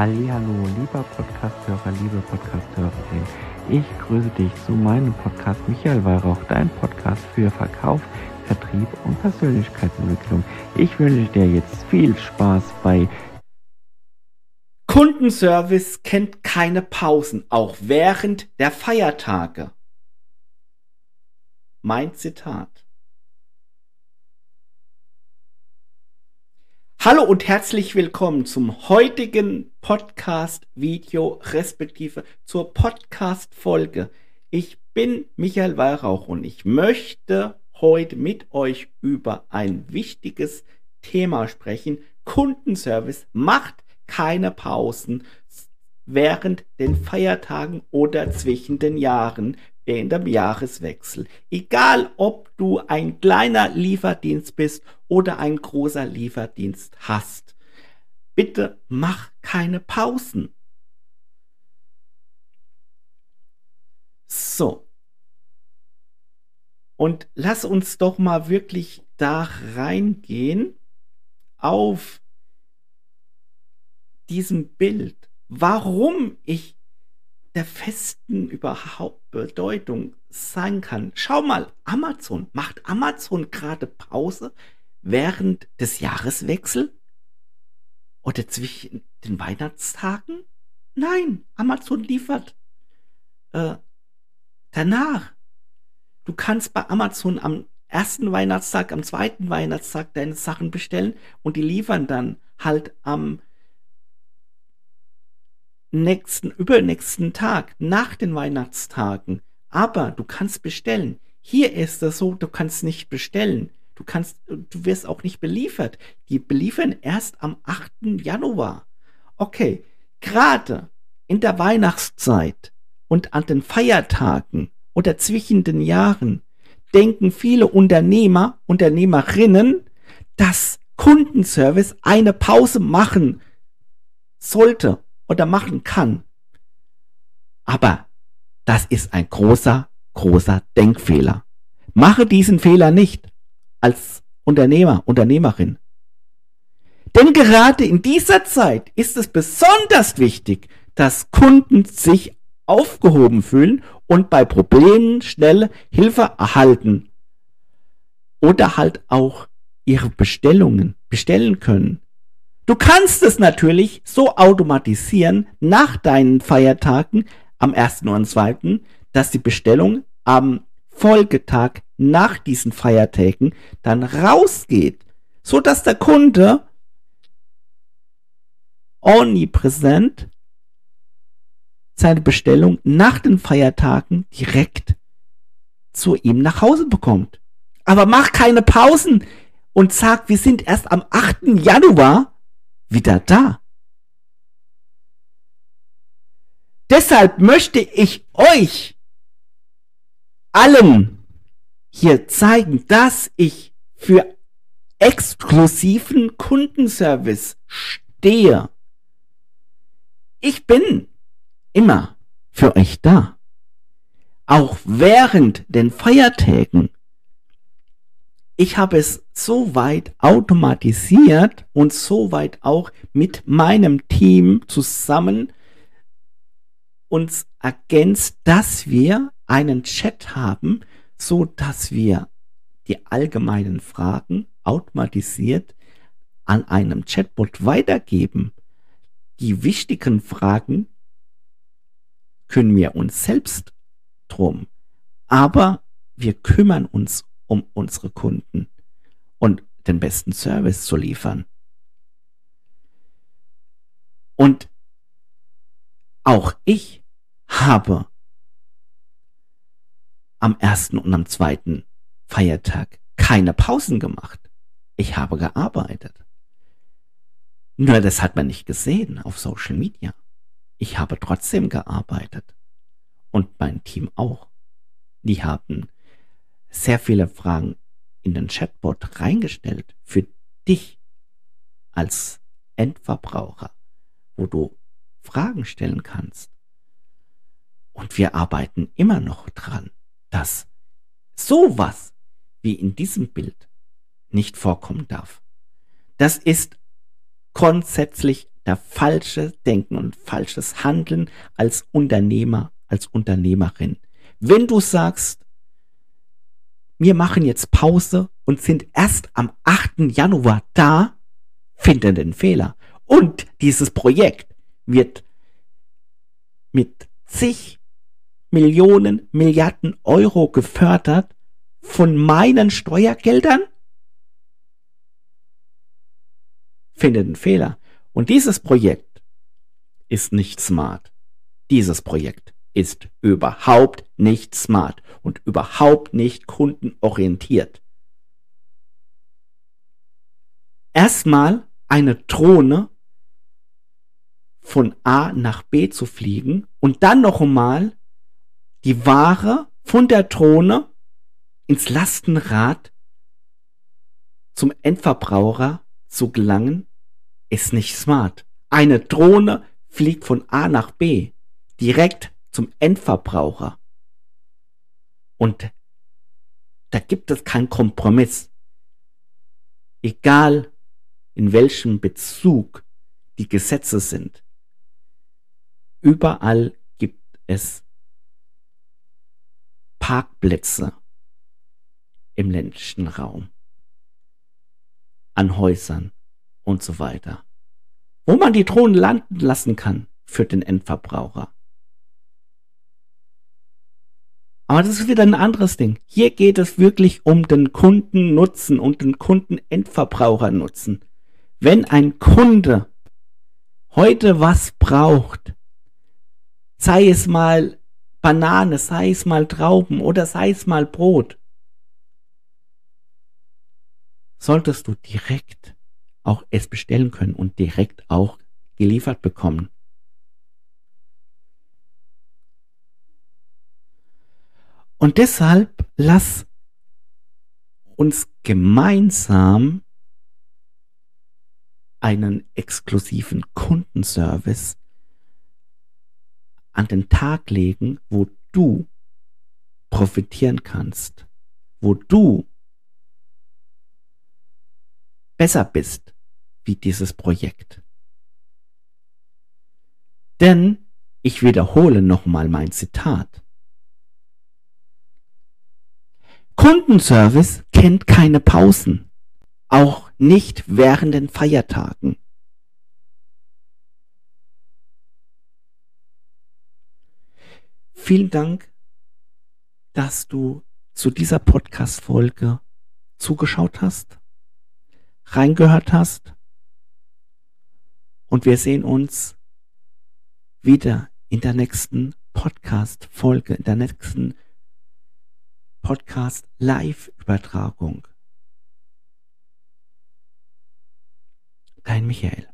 Hallo, lieber Podcasthörer, liebe Podcasthörerin. Ich grüße dich zu meinem Podcast Michael Weihrauch, dein Podcast für Verkauf, Vertrieb und Persönlichkeitsentwicklung. Ich wünsche dir jetzt viel Spaß bei Kundenservice kennt keine Pausen, auch während der Feiertage. Mein Zitat. Hallo und herzlich willkommen zum heutigen Podcast-Video respektive zur Podcast-Folge. Ich bin Michael Weihrauch und ich möchte heute mit euch über ein wichtiges Thema sprechen. Kundenservice macht keine Pausen während den Feiertagen oder zwischen den Jahren während dem Jahreswechsel. Egal, ob du ein kleiner Lieferdienst bist oder ein großer Lieferdienst hast. Bitte mach keine Pausen. So. Und lass uns doch mal wirklich da reingehen auf diesem Bild, warum ich der festen überhaupt Bedeutung sein kann. Schau mal, Amazon. Macht Amazon gerade Pause während des Jahreswechsels? Oder zwischen den Weihnachtstagen? Nein, Amazon liefert äh, danach. Du kannst bei Amazon am ersten Weihnachtstag, am zweiten Weihnachtstag deine Sachen bestellen und die liefern dann halt am nächsten, übernächsten Tag, nach den Weihnachtstagen. Aber du kannst bestellen. Hier ist es so, du kannst nicht bestellen. Du kannst, du wirst auch nicht beliefert. Die beliefern erst am 8. Januar. Okay, gerade in der Weihnachtszeit und an den Feiertagen oder zwischen den Jahren denken viele Unternehmer, Unternehmerinnen, dass Kundenservice eine Pause machen sollte oder machen kann. Aber das ist ein großer, großer Denkfehler. Mache diesen Fehler nicht als Unternehmer, Unternehmerin. Denn gerade in dieser Zeit ist es besonders wichtig, dass Kunden sich aufgehoben fühlen und bei Problemen schnelle Hilfe erhalten. Oder halt auch ihre Bestellungen bestellen können. Du kannst es natürlich so automatisieren nach deinen Feiertagen am 1. und 2., dass die Bestellung am Folgetag nach diesen Feiertagen dann rausgeht, so dass der Kunde omnipräsent seine Bestellung nach den Feiertagen direkt zu ihm nach Hause bekommt. Aber mach keine Pausen und sag, wir sind erst am 8. Januar wieder da. Deshalb möchte ich euch allen hier zeigen, dass ich für exklusiven Kundenservice stehe. Ich bin immer für euch da. Auch während den Feiertagen ich habe es so weit automatisiert und so weit auch mit meinem Team zusammen uns ergänzt, dass wir einen Chat haben, so dass wir die allgemeinen Fragen automatisiert an einem Chatbot weitergeben. Die wichtigen Fragen können wir uns selbst drum, aber wir kümmern uns um unsere Kunden und den besten Service zu liefern. Und auch ich habe am ersten und am zweiten Feiertag keine Pausen gemacht. Ich habe gearbeitet. Nur das hat man nicht gesehen auf Social Media. Ich habe trotzdem gearbeitet. Und mein Team auch. Die haben sehr viele Fragen in den Chatbot reingestellt für dich als Endverbraucher, wo du Fragen stellen kannst. Und wir arbeiten immer noch dran, dass sowas wie in diesem Bild nicht vorkommen darf. Das ist grundsätzlich der falsche Denken und falsches Handeln als Unternehmer, als Unternehmerin. Wenn du sagst, wir machen jetzt Pause und sind erst am 8. Januar da, finde den Fehler. Und dieses Projekt wird mit zig Millionen, Milliarden Euro gefördert von meinen Steuergeldern? Finde den Fehler. Und dieses Projekt ist nicht smart. Dieses Projekt ist überhaupt nicht smart und überhaupt nicht kundenorientiert. Erstmal eine Drohne von A nach B zu fliegen und dann noch einmal die Ware von der Drohne ins Lastenrad zum Endverbraucher zu gelangen, ist nicht smart. Eine Drohne fliegt von A nach B direkt zum Endverbraucher. Und da gibt es keinen Kompromiss. Egal in welchem Bezug die Gesetze sind. Überall gibt es Parkplätze im ländlichen Raum, an Häusern und so weiter, wo man die Drohnen landen lassen kann für den Endverbraucher. Aber das ist wieder ein anderes Ding. Hier geht es wirklich um den Kundennutzen und den Kundenendverbrauchernutzen. Wenn ein Kunde heute was braucht, sei es mal Banane, sei es mal Trauben oder sei es mal Brot, solltest du direkt auch es bestellen können und direkt auch geliefert bekommen. Und deshalb lass uns gemeinsam einen exklusiven Kundenservice an den Tag legen, wo du profitieren kannst, wo du besser bist wie dieses Projekt. Denn ich wiederhole nochmal mein Zitat. Kundenservice kennt keine Pausen, auch nicht während den Feiertagen. Vielen Dank, dass du zu dieser Podcast-Folge zugeschaut hast, reingehört hast. Und wir sehen uns wieder in der nächsten Podcast-Folge, in der nächsten Podcast-Live-Übertragung. Dein Michael.